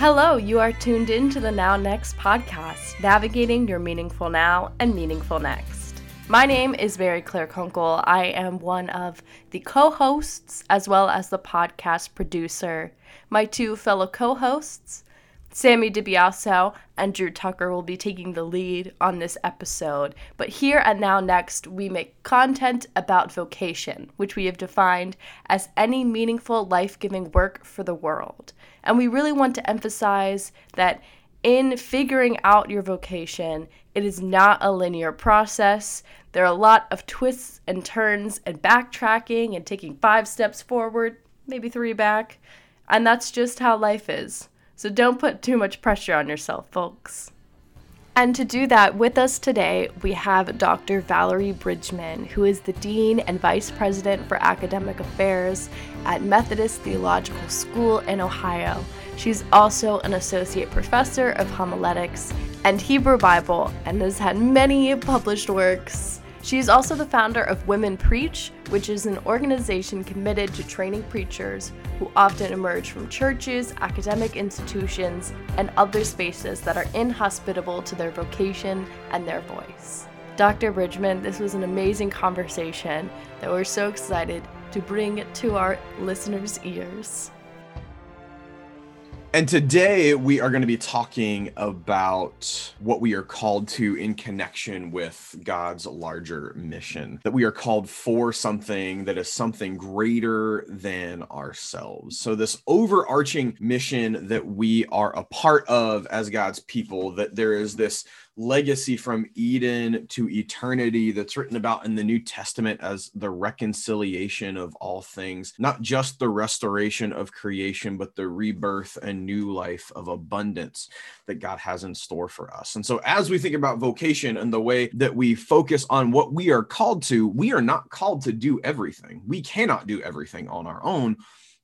Hello, you are tuned in to the Now Next podcast, navigating your meaningful now and meaningful next. My name is Mary Claire Kunkel. I am one of the co hosts as well as the podcast producer. My two fellow co hosts, Sammy DiBiaso and Drew Tucker will be taking the lead on this episode. But here at Now Next, we make content about vocation, which we have defined as any meaningful, life giving work for the world. And we really want to emphasize that in figuring out your vocation, it is not a linear process. There are a lot of twists and turns and backtracking and taking five steps forward, maybe three back. And that's just how life is. So don't put too much pressure on yourself, folks. And to do that with us today, we have Dr. Valerie Bridgeman, who is the Dean and Vice President for Academic Affairs at Methodist Theological School in Ohio. She's also an Associate Professor of Homiletics and Hebrew Bible and has had many published works she is also the founder of Women Preach, which is an organization committed to training preachers who often emerge from churches, academic institutions, and other spaces that are inhospitable to their vocation and their voice. Dr. Bridgeman, this was an amazing conversation that we're so excited to bring to our listeners' ears. And today we are going to be talking about what we are called to in connection with God's larger mission. That we are called for something that is something greater than ourselves. So, this overarching mission that we are a part of as God's people, that there is this legacy from Eden to eternity that's written about in the New Testament as the reconciliation of all things, not just the restoration of creation, but the rebirth and new life of abundance that God has in store for us. And so, as we think about vocation and the way that we focus on what we are called to, we are not called to do everything. We cannot do everything on our own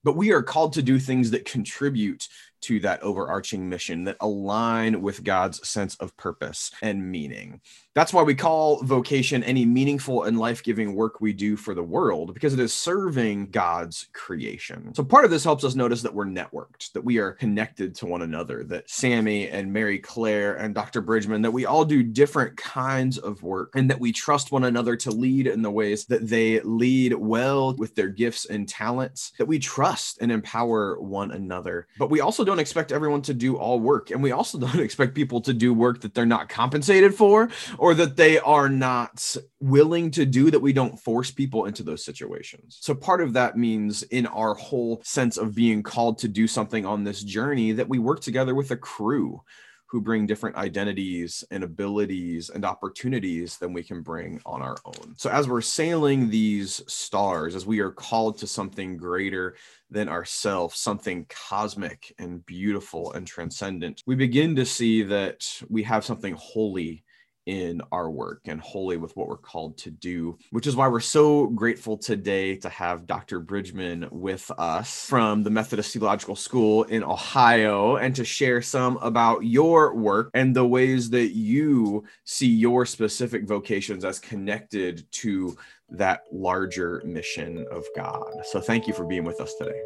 but we are called to do things that contribute to that overarching mission that align with God's sense of purpose and meaning. That's why we call vocation any meaningful and life giving work we do for the world, because it is serving God's creation. So, part of this helps us notice that we're networked, that we are connected to one another, that Sammy and Mary Claire and Dr. Bridgeman, that we all do different kinds of work, and that we trust one another to lead in the ways that they lead well with their gifts and talents, that we trust and empower one another. But we also don't expect everyone to do all work, and we also don't expect people to do work that they're not compensated for or that they are not willing to do that we don't force people into those situations. So part of that means in our whole sense of being called to do something on this journey that we work together with a crew who bring different identities and abilities and opportunities than we can bring on our own. So, as we're sailing these stars, as we are called to something greater than ourselves, something cosmic and beautiful and transcendent, we begin to see that we have something holy in our work and holy with what we're called to do, which is why we're so grateful today to have Dr. Bridgeman with us from the Methodist Theological School in Ohio and to share some about your work and the ways that you see your specific vocations as connected to that larger mission of God. So thank you for being with us today.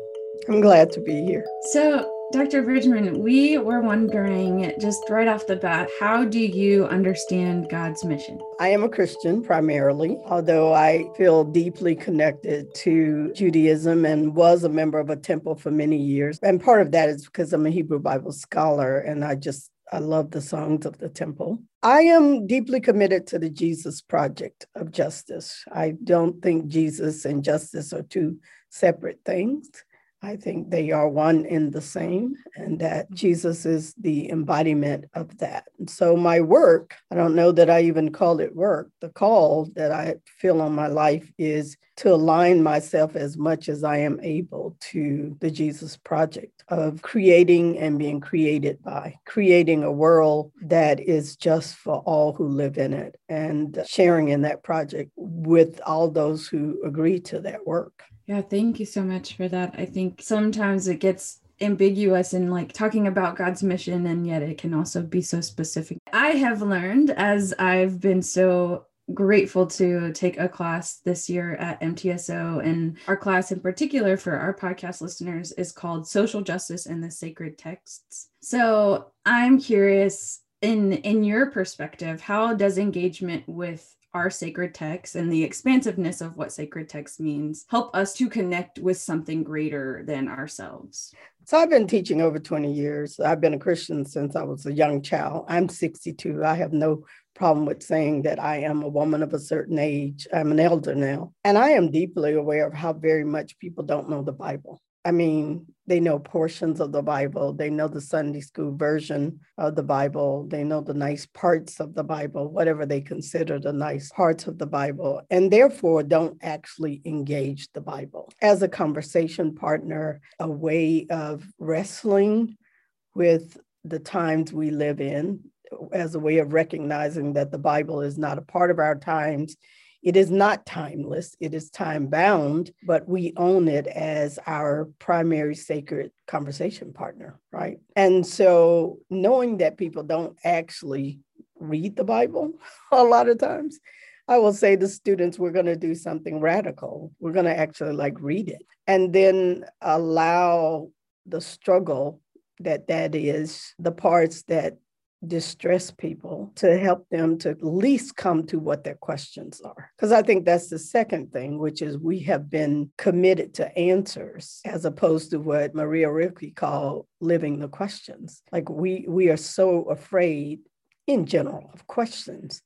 I'm glad to be here. So, Dr. Bridgeman, we were wondering just right off the bat, how do you understand God's mission? I am a Christian primarily, although I feel deeply connected to Judaism and was a member of a temple for many years. And part of that is because I'm a Hebrew Bible scholar and I just I love the songs of the temple. I am deeply committed to the Jesus project of justice. I don't think Jesus and justice are two separate things. I think they are one in the same, and that mm-hmm. Jesus is the embodiment of that. And so, my work, I don't know that I even call it work. The call that I feel on my life is to align myself as much as I am able to the Jesus project of creating and being created by, creating a world that is just for all who live in it, and sharing in that project with all those who agree to that work. Yeah, thank you so much for that. I think sometimes it gets ambiguous in like talking about God's mission, and yet it can also be so specific. I have learned as I've been so grateful to take a class this year at MTSO. And our class, in particular, for our podcast listeners, is called Social Justice and the Sacred Texts. So I'm curious, in in your perspective, how does engagement with our sacred texts and the expansiveness of what sacred text means help us to connect with something greater than ourselves? So I've been teaching over 20 years. I've been a Christian since I was a young child. I'm 62. I have no problem with saying that I am a woman of a certain age. I'm an elder now. And I am deeply aware of how very much people don't know the Bible. I mean, they know portions of the Bible, they know the Sunday school version of the Bible, they know the nice parts of the Bible, whatever they consider the nice parts of the Bible, and therefore don't actually engage the Bible. As a conversation partner, a way of wrestling with the times we live in, as a way of recognizing that the Bible is not a part of our times it is not timeless, it is time bound, but we own it as our primary sacred conversation partner, right? And so knowing that people don't actually read the Bible a lot of times, I will say to students, we're going to do something radical. We're going to actually like read it and then allow the struggle that that is, the parts that distress people to help them to at least come to what their questions are. Because I think that's the second thing, which is we have been committed to answers as opposed to what Maria Rilke called living the questions. Like we we are so afraid in general of questions.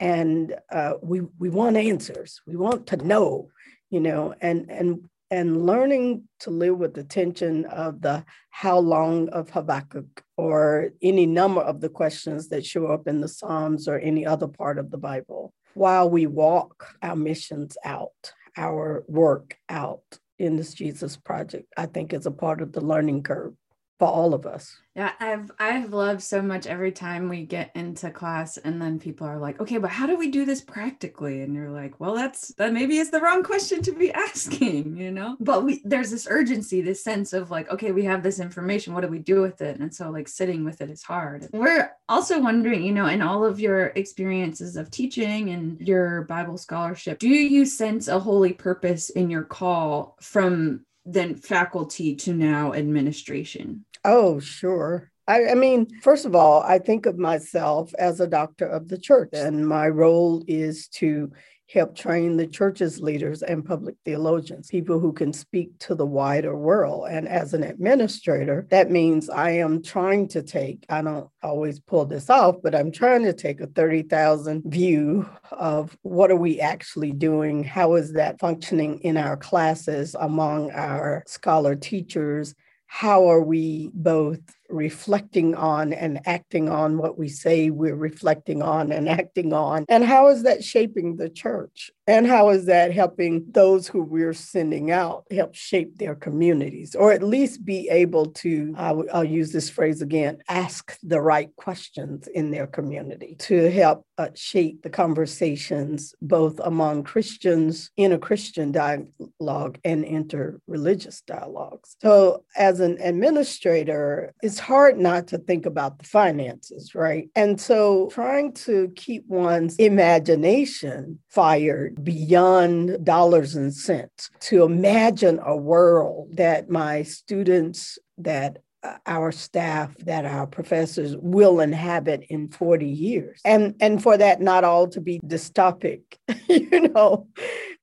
And uh, we we want answers. We want to know, you know, and and and learning to live with the tension of the how long of Habakkuk or any number of the questions that show up in the Psalms or any other part of the Bible while we walk our missions out, our work out in this Jesus project, I think is a part of the learning curve for all of us. Yeah, I've I've loved so much every time we get into class and then people are like, "Okay, but how do we do this practically?" And you're like, "Well, that's that maybe is the wrong question to be asking, you know?" But we there's this urgency, this sense of like, "Okay, we have this information, what do we do with it?" And so like sitting with it is hard. We're also wondering, you know, in all of your experiences of teaching and your Bible scholarship, do you sense a holy purpose in your call from then faculty to now administration? Oh, sure. I, I, mean, first of all, I think of myself as a doctor of the church, and my role is to help train the church's leaders and public theologians, people who can speak to the wider world. And as an administrator, that means I am trying to take, I don't always pull this off, but I'm trying to take a 30,000 view of what are we actually doing? How is that functioning in our classes among our scholar teachers? How are we both reflecting on and acting on what we say we're reflecting on and acting on? And how is that shaping the church? And how is that helping those who we're sending out help shape their communities or at least be able to, I'll, use this phrase again, ask the right questions in their community to help uh, shape the conversations both among Christians in a Christian dialogue and inter-religious dialogues. So as an administrator, it's it's hard not to think about the finances, right? And so trying to keep one's imagination fired beyond dollars and cents to imagine a world that my students, that uh, our staff that our professors will inhabit in 40 years and and for that not all to be dystopic you know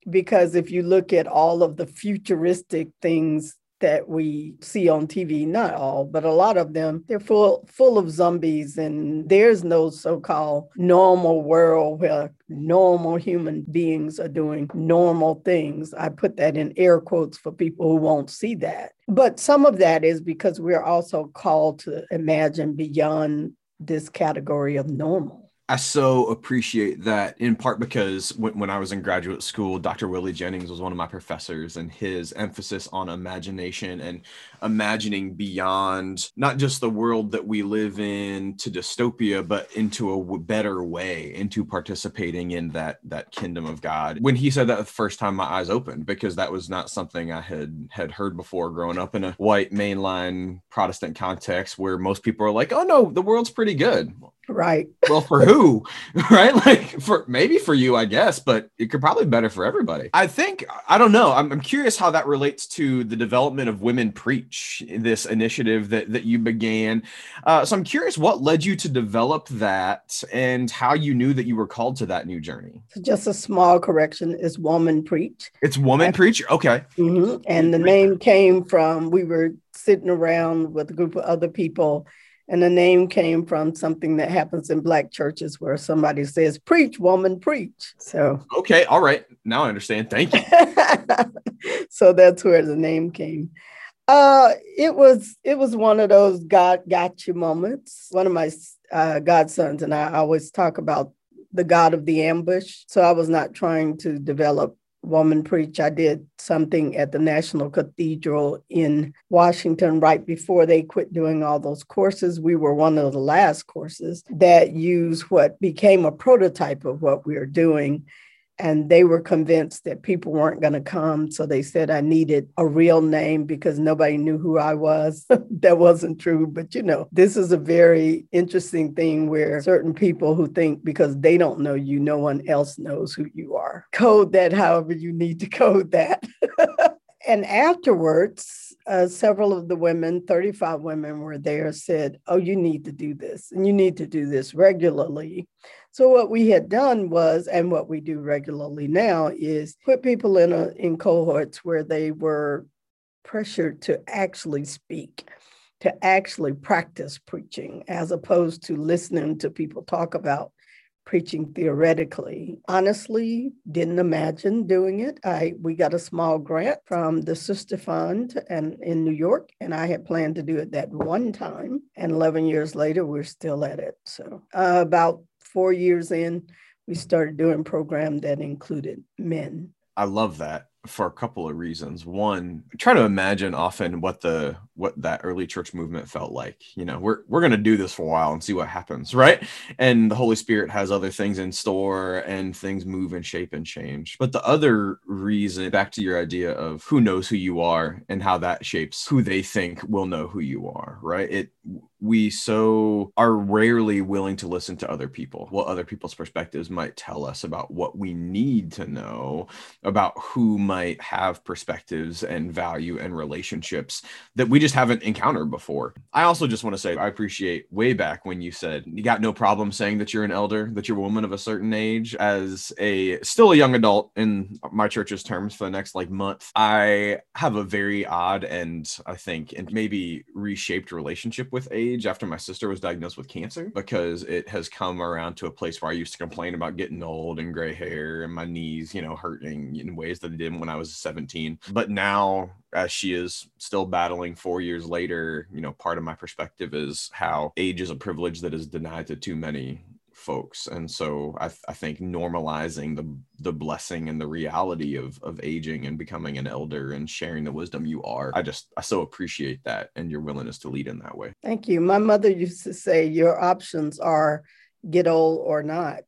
because if you look at all of the futuristic things that we see on TV, not all, but a lot of them, they're full full of zombies and there's no so-called normal world where normal human beings are doing normal things. I put that in air quotes for people who won't see that. But some of that is because we're also called to imagine beyond this category of normal. I so appreciate that in part because when, when I was in graduate school, Dr. Willie Jennings was one of my professors, and his emphasis on imagination and imagining beyond not just the world that we live in to dystopia, but into a better way, into participating in that that kingdom of God. When he said that the first time, my eyes opened because that was not something I had had heard before. Growing up in a white mainline Protestant context, where most people are like, "Oh no, the world's pretty good." Right. Well, for who? right? Like for maybe for you, I guess, but it could probably be better for everybody. I think I don't know. I'm, I'm curious how that relates to the development of Women Preach, this initiative that that you began. Uh, so I'm curious what led you to develop that and how you knew that you were called to that new journey. So just a small correction is Woman Preach. It's Woman Preach. Okay. Mm-hmm. And the name came from we were sitting around with a group of other people and the name came from something that happens in black churches where somebody says, Preach, woman, preach. So, okay. All right. Now I understand. Thank you. so that's where the name came. Uh, it was it was one of those God got you moments. One of my uh, godsons and I always talk about the God of the ambush. So I was not trying to develop woman preach. I did something at the National Cathedral in Washington right before they quit doing all those courses. We were one of the last courses that used what became a prototype of what we are doing and they were convinced that people weren't going to come. So they said I needed a real name because nobody knew who I was. that wasn't true. But you know, this is a very interesting thing where certain people who think because they don't know you, no one else knows who you are. Code that however you need to code that. and afterwards, uh, several of the women, 35 women were there, said, Oh, you need to do this and you need to do this regularly. So what we had done was, and what we do regularly now, is put people in a in cohorts where they were pressured to actually speak, to actually practice preaching, as opposed to listening to people talk about preaching theoretically. Honestly, didn't imagine doing it. I we got a small grant from the Sister Fund and in New York, and I had planned to do it that one time. And 11 years later, we're still at it. So uh, about four years in, we started doing program that included men. I love that for a couple of reasons. One, try to imagine often what the what that early church movement felt like. You know, we're we're gonna do this for a while and see what happens, right? And the Holy Spirit has other things in store and things move and shape and change. But the other reason, back to your idea of who knows who you are and how that shapes who they think will know who you are, right? It we so are rarely willing to listen to other people, what other people's perspectives might tell us about what we need to know about who might have perspectives and value and relationships that we just haven't encountered before. I also just want to say I appreciate way back when you said you got no problem saying that you're an elder, that you're a woman of a certain age. As a still a young adult in my church's terms for the next like month, I have a very odd and I think and maybe reshaped relationship with age age after my sister was diagnosed with cancer because it has come around to a place where I used to complain about getting old and gray hair and my knees, you know, hurting in ways that it didn't when I was 17. But now, as she is still battling four years later, you know, part of my perspective is how age is a privilege that is denied to too many folks. And so I, I, think normalizing the the blessing and the reality of of aging and becoming an elder and sharing the wisdom you are i just i so appreciate that and your willingness to lead in that way. Thank you. My mother used to say your options are get old or not.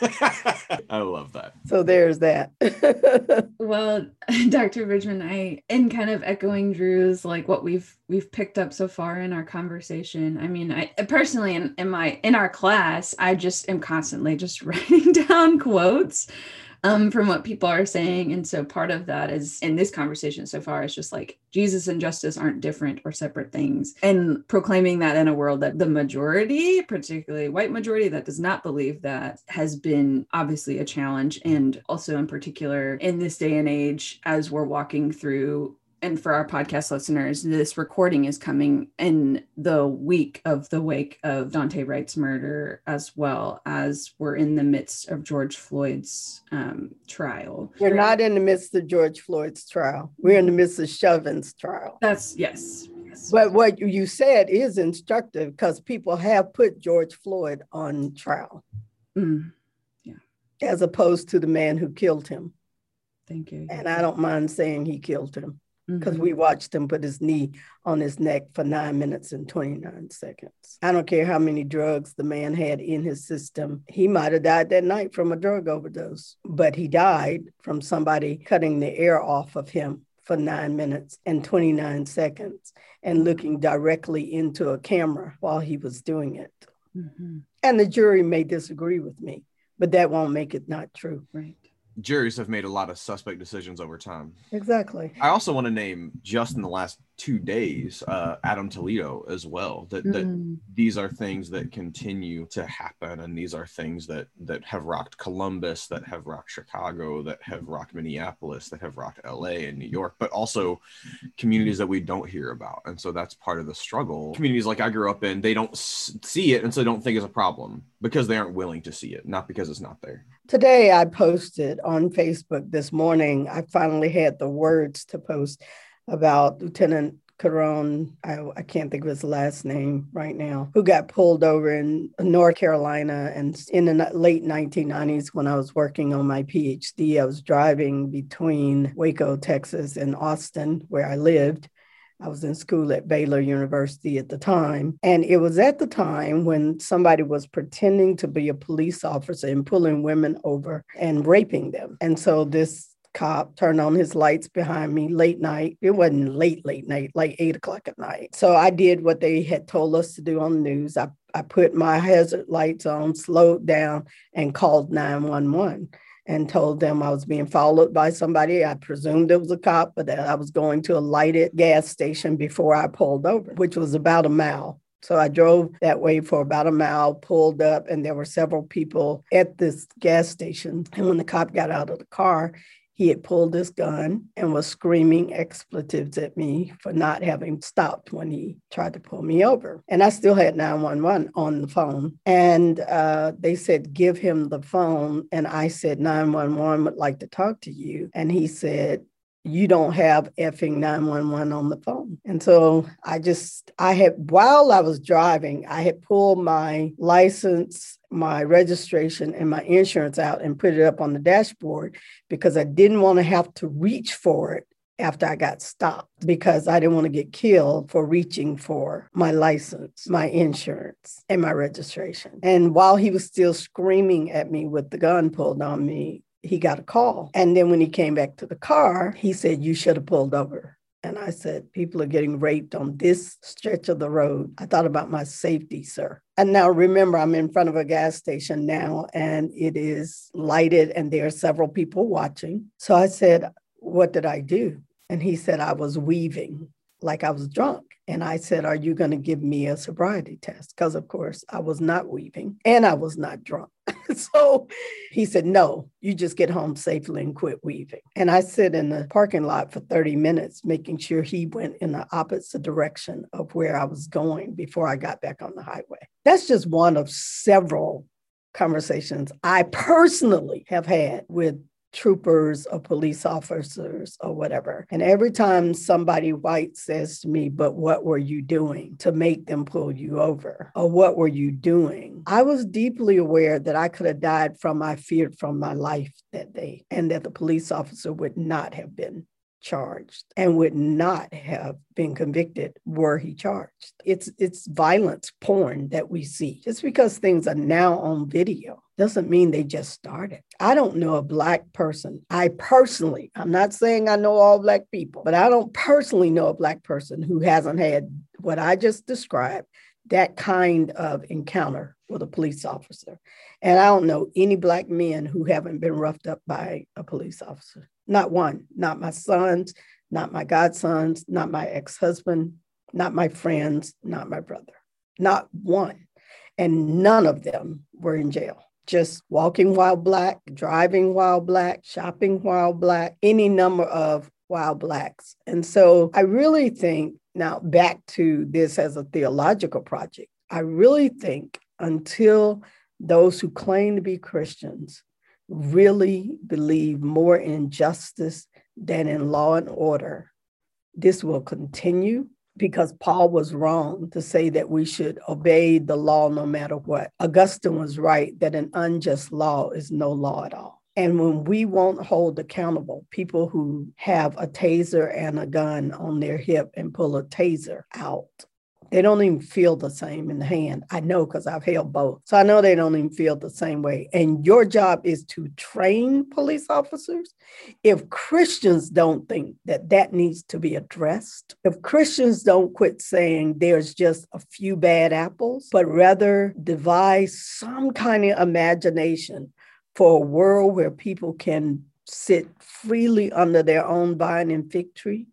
I love that. So there's that. well, Dr. Bridgeman, I in kind of echoing Drew's like what we've we've picked up so far in our conversation. I mean, I personally in, in my in our class, I just am constantly just writing down quotes um, from what people are saying. And so part of that is in this conversation so far is just like Jesus and justice aren't different or separate things. And proclaiming that in a world that the majority, particularly white majority that does not believe that, has been obviously a challenge. And also in particular in this day and age, as we're walking through and for our podcast listeners, this recording is coming in the week of the wake of Daunte Wright's murder, as well as we're in the midst of George Floyd's um, trial. We're not in the midst of George Floyd's trial. We're in the midst of Chauvin's trial. That's yes. yes. But what you said is instructive because people have put George Floyd on trial. Mm. Yeah. As opposed to the man who killed him. Thank you. And I don't mind saying he killed him because mm-hmm. we watched him put his knee on his neck for nine minutes and 29 seconds. I don't care how many drugs the man had in his system. He might have died that night from a drug overdose, but he died from somebody cutting the air off of him for nine minutes and 29 seconds and looking directly into a camera while he was doing it. Mm-hmm. And the jury may disagree with me, but that won't make it not true. Right juries have made a lot of suspect decisions over time. Exactly. I also want to name just in the last two days, uh, Adam Toledo as well. That, that mm. these are things that continue to happen, and these are things that that have rocked Columbus, that have rocked Chicago, that have rocked Minneapolis, that have rocked L.A. and New York, but also communities that we don't hear about. And so that's part of the struggle. Communities like I grew up in, they don't see it, and so they don't think it's a problem because they aren't willing to see it, not because it's not there. Today, I posted on Facebook this morning. I finally had the words to post about Lieutenant Caron, I, I, can't think of his last name right now, who got pulled over in North Carolina. And in the late 1990s, when I was working on my PhD, I was driving between Waco, Texas, and Austin, where I lived. I was in school at Baylor University at the time. And it was at the time when somebody was pretending to be a police officer and pulling women over and raping them. And so this cop turned on his lights behind me late night. It wasn't late, late night, like eight o'clock at night. So I did what they had told us to do on the news. I, I put my hazard lights on, slowed down, and called 911 and told them I was being followed by somebody. I presumed it was a cop, but that I was going to a lighted gas station before I pulled over, which was about a mile. So I drove that way for about a mile, pulled up, and there were several people at this gas station. And when the cop got out of the car, he had pulled his gun and was screaming expletives at me for not having stopped when he tried to pull me over. And I still had 911 on the phone. And uh, they said, Give him the phone. And I said, 911 would like to talk to you. And he said, you don't have effing 911 on the phone. And so I just, I had, while I was driving, I had pulled my license, my registration, and my insurance out and put it up on the dashboard because I didn't want to have to reach for it after I got stopped because I didn't want to get killed for reaching for my license, my insurance, and my registration. And while he was still screaming at me with the gun pulled on me, he got a call. And then when he came back to the car, he said, You should have pulled over. And I said, People are getting raped on this stretch of the road. I thought about my safety, sir. And now remember, I'm in front of a gas station now and it is lighted and there are several people watching. So I said, What did I do? And he said, I was weaving like I was drunk. And I said, Are you going to give me a sobriety test? Because, of course, I was not weaving and I was not drunk. so he said, No, you just get home safely and quit weaving. And I sit in the parking lot for 30 minutes, making sure he went in the opposite direction of where I was going before I got back on the highway. That's just one of several conversations I personally have had with troopers or police officers or whatever. And every time somebody white says to me, But what were you doing to make them pull you over? Or what were you doing? I was deeply aware that I could have died from I feared from my life that day and that the police officer would not have been charged and would not have been convicted were he charged. It's it's violence porn that we see. Just because things are now on video doesn't mean they just started. I don't know a black person. I personally, I'm not saying I know all black people, but I don't personally know a black person who hasn't had what I just described, that kind of encounter with a police officer. And I don't know any black men who haven't been roughed up by a police officer. Not one, not my sons, not my godsons, not my ex husband, not my friends, not my brother, not one. And none of them were in jail. Just walking while black, driving while black, shopping while black, any number of while blacks. And so I really think now back to this as a theological project, I really think until those who claim to be Christians really believe more in justice than in law and order, this will continue because Paul was wrong to say that we should obey the law no matter what. Augustine was right that an unjust law is no law at all. And when we won't hold accountable people who have a taser and a gun on their hip and pull a taser out, They don't even feel the same in the hand. I know because I've held both. So I know they don't even feel the same way. And your job is to train police officers. If Christians don't think that that needs to be addressed, if Christians don't quit saying there's just a few bad apples, but rather devise some kind of imagination for a world where people can sit freely under their own vine and fig tree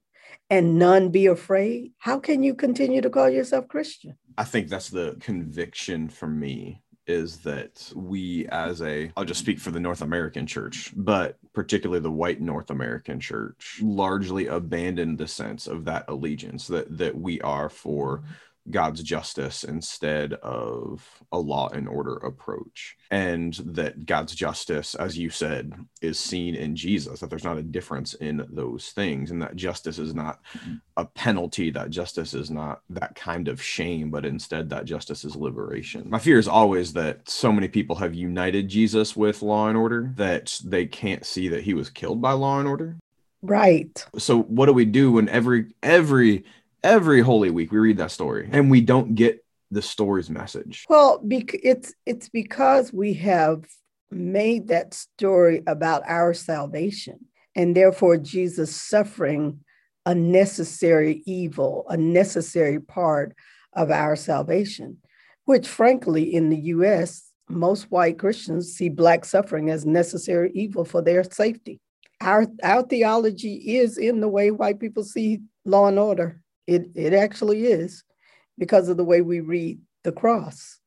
and none be afraid, how can you continue to call yourself Christian? I think that's the conviction for me is that we as a I'll just speak for the North American church, but particularly the white North American church largely abandoned the sense of that allegiance that that we are for God's justice instead of a law and order approach. And that God's justice, as you said, is seen in Jesus, that there's not a difference in those things, and that justice is not a penalty, that justice is not that kind of shame, but instead that justice is liberation. My fear is always that so many people have united Jesus with law and order that they can't see that he was killed by law and order. Right. So what do we do when every every every holy week we read that story and we don't get the story's message. Well bec- it's it's because we have made that story about our salvation and therefore jesus suffering a necessary evil a necessary part of our salvation which frankly in the us most white christians see black suffering as necessary evil for their safety. Our our theology is in the way white people see law and order it, it actually is because of the way we read the cross,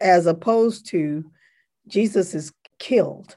as opposed to Jesus is killed,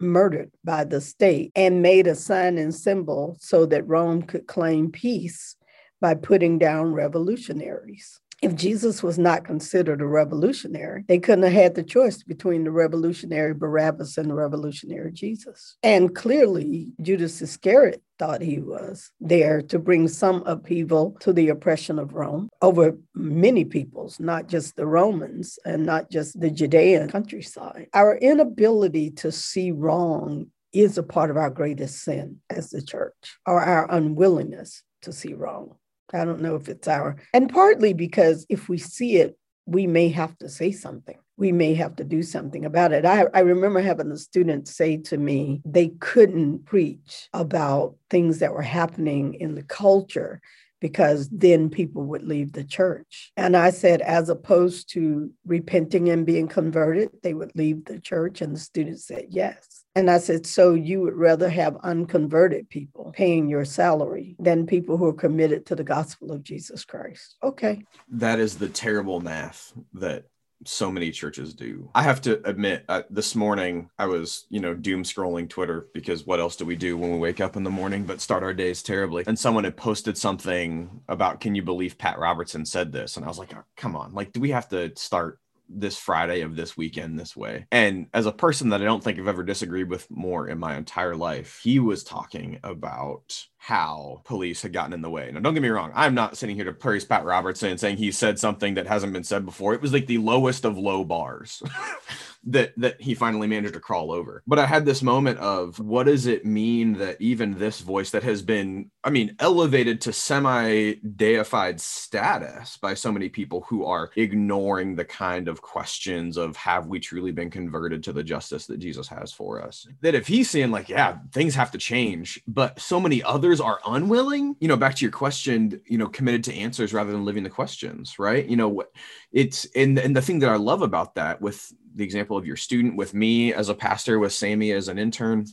murdered by the state, and made a sign and symbol so that Rome could claim peace by putting down revolutionaries if Jesus was not considered a revolutionary, they couldn't have had the choice between the revolutionary Barabbas and the revolutionary Jesus. And clearly, Judas Iscariot thought he was there to bring some upheaval to the oppression of Rome over many peoples, not just the Romans and not just the Judean countryside. Our inability to see wrong is a part of our greatest sin as the church, or our unwillingness to see wrong. I don't know if it's our, and partly because if we see it, we may have to say something. We may have to do something about it. I, I remember having a student say to me they couldn't preach about things that were happening in the culture because then people would leave the church. And I said, as opposed to repenting and being converted, they would leave the church. And the student said, yes. And I said, So you would rather have unconverted people paying your salary than people who are committed to the gospel of Jesus Christ? Okay. That is the terrible math that so many churches do. I have to admit, uh, this morning I was, you know, doom scrolling Twitter because what else do we do when we wake up in the morning but start our days terribly? And someone had posted something about, can you believe Pat Robertson said this? And I was like, oh, come on, like, do we have to start this Friday of this weekend this way. And as a person that I don't think I've ever disagreed with more in my entire life, he was talking about how police had gotten in the way. Now, don't get me wrong, I'm not sitting here to praise Pat Robertson saying he said something that hasn't been said before. It was like the lowest of low bars. that that he finally managed to crawl over. But I had this moment of what does it mean that even this voice that has been, I mean, elevated to semi deified status by so many people who are ignoring the kind of questions of have we truly been converted to the justice that Jesus has for us? That if he's saying like, yeah, things have to change, but so many others are unwilling, you know, back to your question, you know, committed to answers rather than living the questions, right? You know, it's and and the thing that I love about that with the example of your student with me as a pastor with Sammy as an intern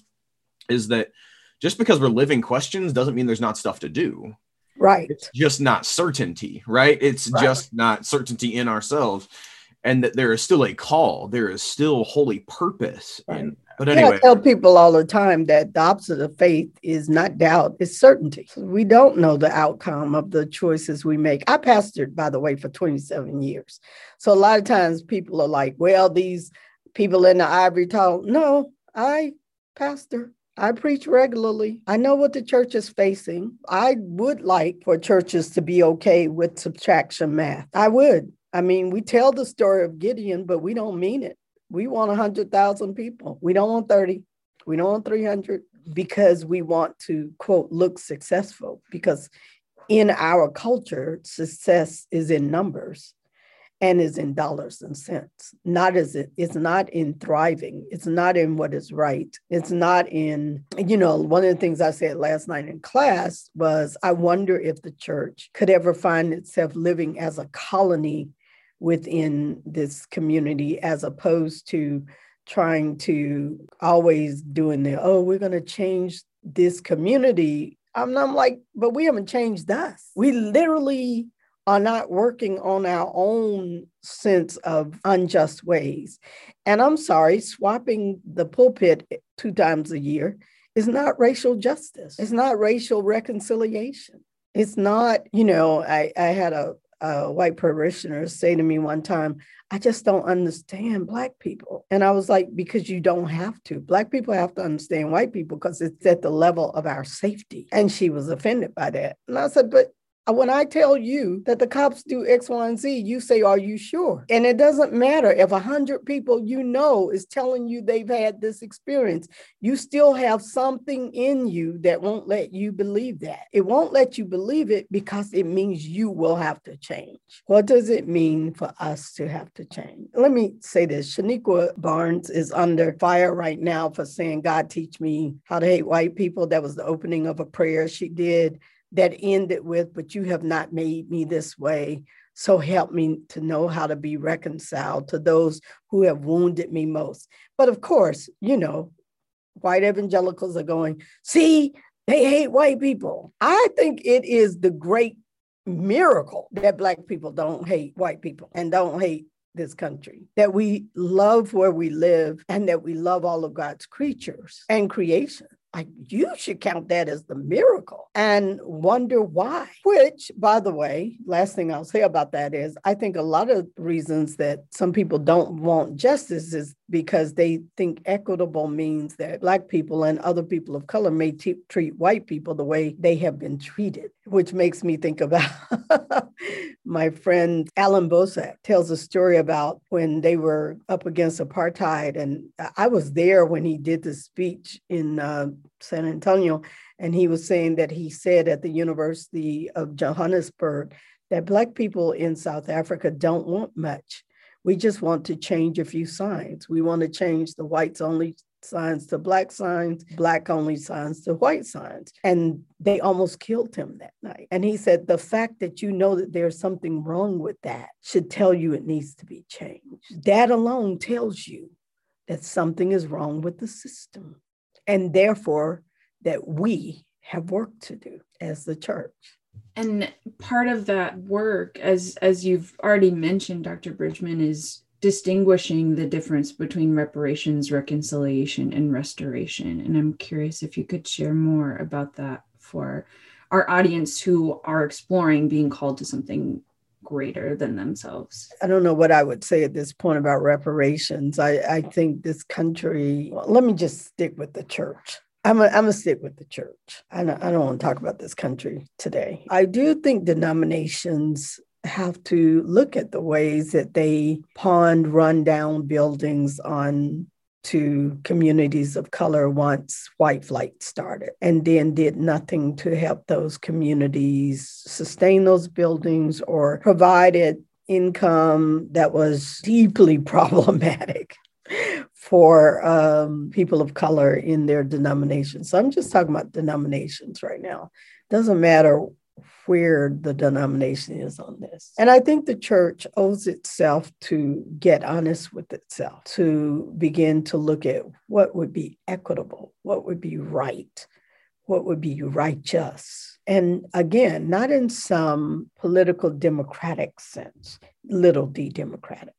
is that just because we're living questions doesn't mean there's not stuff to do. Right. It's just not certainty, right? It's right. just not certainty in ourselves. And that there is still a call, there is still holy purpose right. in but anyway, yeah, I tell people all the time that the opposite of faith is not doubt, it's certainty. We don't know the outcome of the choices we make. I pastored, by the way, for 27 years. So a lot of times people are like, well, these people in the ivory tower. No, I pastor. I preach regularly. I know what the church is facing. I would like for churches to be okay with subtraction math. I would. I mean, we tell the story of Gideon, but we don't mean it. We want 100,000 people. We don't want 30. We don't want 300 because we want to, quote, look successful. Because in our culture, success is in numbers and is in dollars and cents. Not as it, it's not in thriving. It's not in what is right. It's not in, you know, one of the things I said last night in class was I wonder if the church could ever find itself living as a colony within this community as opposed to trying to always doing the, oh, we're going to change this community. I'm, I'm like, but we haven't changed us. We literally are not working on our own sense of unjust ways. And I'm sorry, swapping the pulpit two times a year is not racial justice. It's not racial reconciliation. It's not, you know, I, I had a, a white parishioners say to me one time, I just don't understand Black people. And I was like, because you don't have to. Black people have to understand white people because it's at the level of our safety. And she was offended by that. And I said, but Uh, when I tell you that the cops do X, Y, and Z, you say, Are you sure? And it doesn't matter if a hundred people you know is telling you they've had this experience, you still have something in you that won't let you believe that. It won't let you believe it because it means you will have to change. What does it mean for us to have to change? Let me say this Shaniqua Barnes is under fire right now for saying, God, teach me how to hate white people. That was the opening of a prayer she did that ended with, But you have not made me this way. So help me to know how to be reconciled to those who have wounded me most. But of course, you know, white evangelicals are going, see, they hate white people. I think it is the great miracle that Black people don't hate white people and don't hate this country, that we love where we live and that we love all of God's creatures and creation. I, you should count that as the miracle and wonder why. Which, by the way, last thing I'll say about that is I think a lot of reasons that some people don't want justice is because they think equitable means that Black people and other people of color may t- treat white people the way they have been treated, which makes me think about my friend Allan Boesak tells a story about when they were up against apartheid. And I was there when he did the speech in uh, San Antonio. And he was saying that he said at the University of Johannesburg that Black people in South Africa don't want much. We just want to change a few signs. We want to change the whites only signs to black signs, black only signs to white signs. And they almost killed him that night. And he said, the fact that you know that there's something wrong with that should tell you it needs to be changed. That alone tells you that something is wrong with the system. And therefore, that we have work to do as the church and part of that work as as you've already mentioned dr bridgeman is distinguishing the difference between reparations reconciliation and restoration. And i'm curious if you could share more about that for our audience who are exploring being called to something greater than themselves. I don't know what i would say at this point about reparations. I, I think this country let me just stick with the church I'm going to stick with the church. I don't, I don't want to talk about this country today. I do think denominations have to look at the ways that they pawned rundown buildings on to communities of color once white flight started and then did nothing to help those communities sustain those buildings or provided income that was deeply problematic for um, people of color in their denominations. So I'm just talking about denominations right now. Doesn't matter where the denomination is on this. And I think the church owes itself to get honest with itself, to begin to look at what would be equitable, what would be right, what would be righteous. And again, not in some political democratic sense, little d democratic,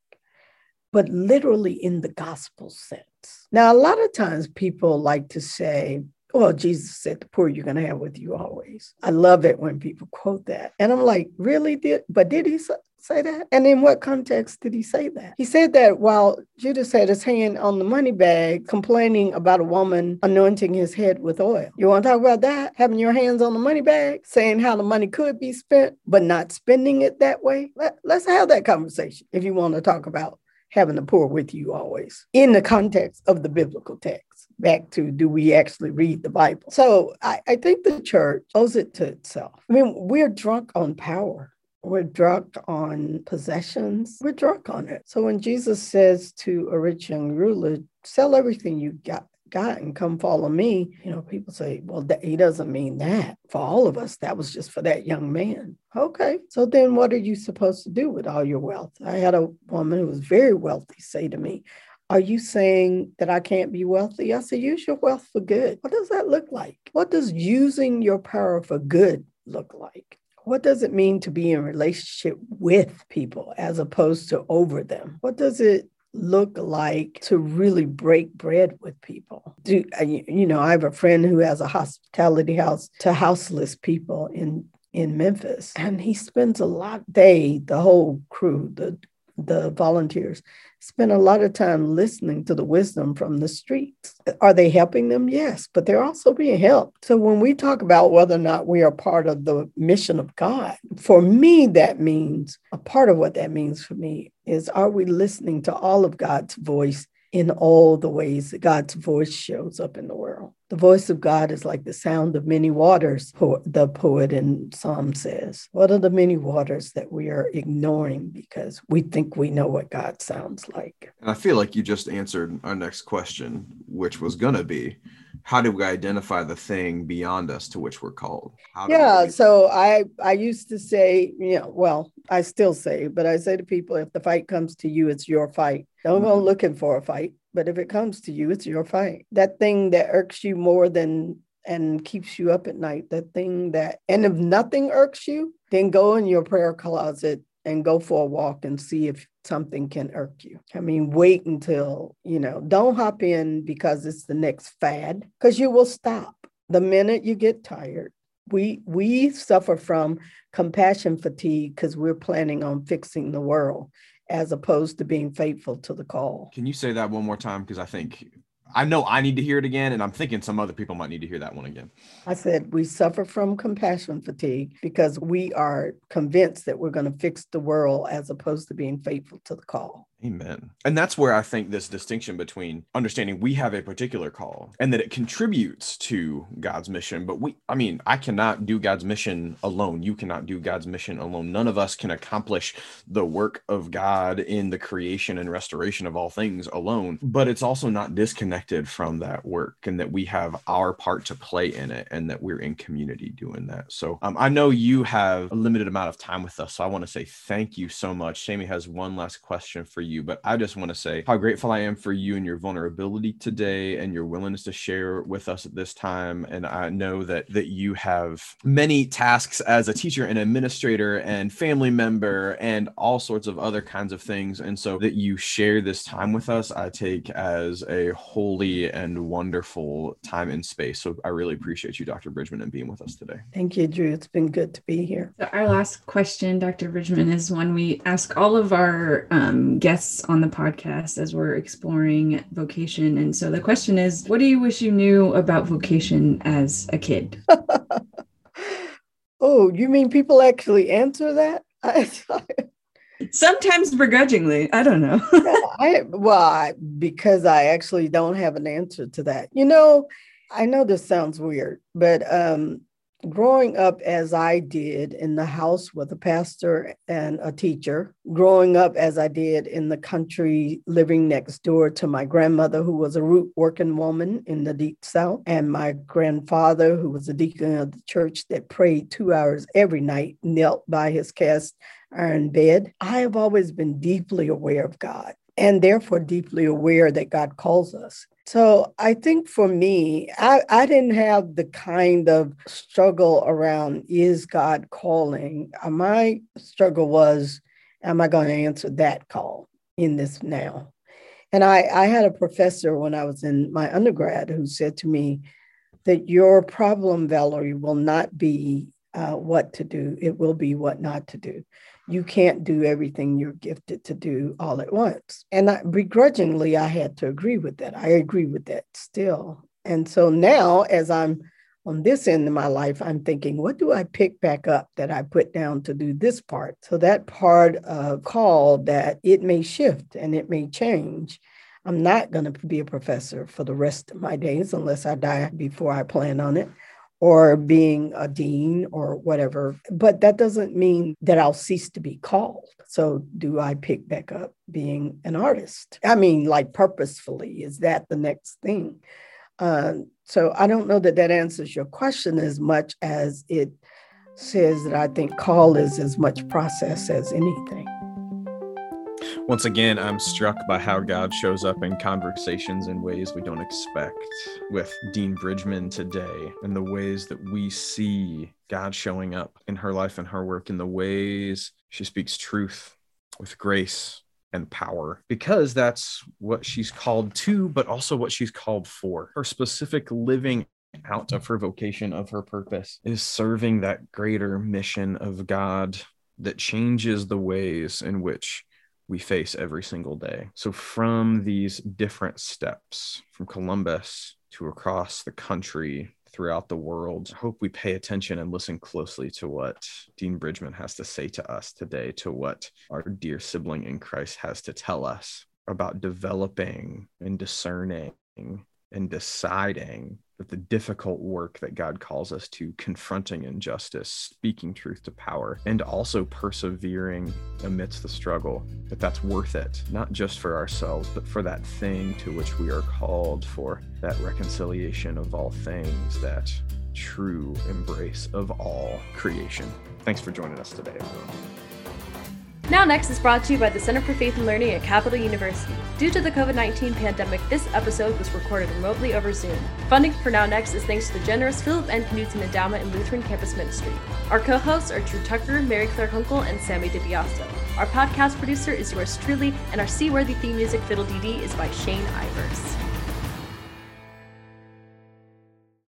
but literally in the gospel sense. Now, a lot of times people like to say, well, Jesus said, the poor you're going to have with you always. I love it when people quote that. And I'm like, really? Did, but did he say that? And in what context did he say that? He said that while Judas had his hand on the money bag, complaining about a woman anointing his head with oil. You want to talk about that? Having your hands on the money bag, saying how the money could be spent, but not spending it that way? Let, let's have that conversation if you want to talk about having the poor with you always in the context of the biblical text. back to do we actually read the Bible? So I, I think the church owes it to itself. I mean, we're drunk on power. We're drunk on possessions. We're drunk on it. So when Jesus says to a rich young ruler, sell everything you got got and come follow me. You know, people say, well, he doesn't mean that for all of us. That was just for that young man. Okay. So then what are you supposed to do with all your wealth? I had a woman who was very wealthy say to me, are you saying that I can't be wealthy? I said, use your wealth for good. What does that look like? What does using your power for good look like? What does it mean to be in relationship with people as opposed to over them? What does it look like to really break bread with people? Do uh, you know, I have a friend who has a hospitality house to houseless people in in Memphis, and he spends a lot day the whole crew, the the volunteers spend a lot of time listening to the wisdom from the streets. Are they helping them? Yes, but they're also being helped. So when we talk about whether or not we are part of the mission of God, for me, that means a part of what that means for me is are we listening to all of God's voice in all the ways that God's voice shows up in the world? The voice of God is like the sound of many waters, the poet in Psalm says. What are the many waters that we are ignoring because we think we know what God sounds like? And I feel like you just answered our next question, which was going to be how do we identify the thing beyond us to which we're called? yeah, we- so I I used to say, you know, well, I still say, but I say to people, if the fight comes to you, it's your fight. Don't go mm-hmm. looking for a fight. But if it comes to you, it's your fight. That thing that irks you more than and keeps you up at night, that thing that, and if nothing irks you, then go in your prayer closet and go for a walk and see if something can irk you. I mean, wait until, you know, don't hop in because it's the next fad, because you will stop. The minute you get tired, we we suffer from compassion fatigue because we're planning on fixing the world as opposed to being faithful to the call. Can you say that one more time? Because I think I know I need to hear it again, and I'm thinking some other people might need to hear that one again. I said we suffer from compassion fatigue because we are convinced that we're going to fix the world as opposed to being faithful to the call. Amen. And that's where I think this distinction between understanding we have a particular call and that it contributes to God's mission. But we, I mean, I cannot do God's mission alone. You cannot do God's mission alone. None of us can accomplish the work of God in the creation and restoration of all things alone. But it's also not disconnected from that work and that we have our part to play in it and that we're in community doing that. So um, I know you have a limited amount of time with us. So I want to say thank you so much. Sammy has one last question for you you, but I just want to say how grateful I am for you and your vulnerability today and your willingness to share with us at this time. And I know that that you have many tasks as a teacher and administrator and family member and all sorts of other kinds of things. And so that you share this time with us, I take as a holy and wonderful time and space. So I really appreciate you, Dr. Bridgeman, and being with us today. Thank you, Drew. It's been good to be here. So our last question, Dr. Bridgeman, is one we ask all of our um, guests guests on the podcast as we're exploring vocation. And so the question is what do you wish you knew about vocation as a kid? oh, you mean people actually answer that? Sometimes begrudgingly. I don't know. I, well, I, because I actually don't have an answer to that. You know, I know this sounds weird, but um, growing up as I did in the house with a pastor and a teacher, growing up as I did in the country, living next door to my grandmother, who was a root working woman in the deep south, and my grandfather, who was a deacon of the church that prayed two hours every night, knelt by his cast iron bed. I have always been deeply aware of God and therefore deeply aware that God calls us. So I think for me, I, I didn't have the kind of struggle around is God calling? Uh, my struggle was, am I going to answer that call in this now? And I, I had a professor when I was in my undergrad who said to me that your problem, Valerie, will not be uh, what to do, it will be what not to do you can't do everything you're gifted to do all at once. And I, begrudgingly, I had to agree with that. I agree with that still. And so now, as I'm on this end of my life, I'm thinking, what do I pick back up that I put down to do this part? So that part of call that it may shift and it may change. I'm not going to be a professor for the rest of my days unless I die before I plan on it or being a dean or whatever. But that doesn't mean that I'll cease to be called. So, do I pick back up being an artist? I mean, like purposefully, is that the next thing? Uh, so, I don't know that that answers your question as much as it says that I think call is as much process as anything. Once again, I'm struck by how God shows up in conversations in ways we don't expect with Dean Bridgeman today and the ways that we see God showing up in her life and her work in the ways she speaks truth with grace and power because that's what she's called to, but also what she's called for. Her specific living out of her vocation, of her purpose, is serving that greater mission of God that changes the ways in which we face every single day. So, from these different steps, from Columbus to across the country, throughout the world, I hope we pay attention and listen closely to what Dean Bridgeman has to say to us today, to what our dear sibling in Christ has to tell us about developing and discerning and deciding that the difficult work that God calls us to, confronting injustice, speaking truth to power, and also persevering amidst the struggle, that that's worth it, not just for ourselves, but for that thing to which we are called for that reconciliation of all things, that true embrace of all creation. Thanks for joining us today, everyone. Now Next is brought to you by the Center for Faith and Learning at Capital University. Due to the COVID 19 pandemic, this episode was recorded remotely over Zoom. Funding for Now Next is thanks to the generous Philip N. Knudsen Endowment and Lutheran Campus Ministry. Our co hosts are Drew Tucker, Mary Claire Kunkel, and Sammy DiBiasto. Our podcast producer is yours truly, and our seaworthy theme music, Fiddle Dee, is by Shane Ivers.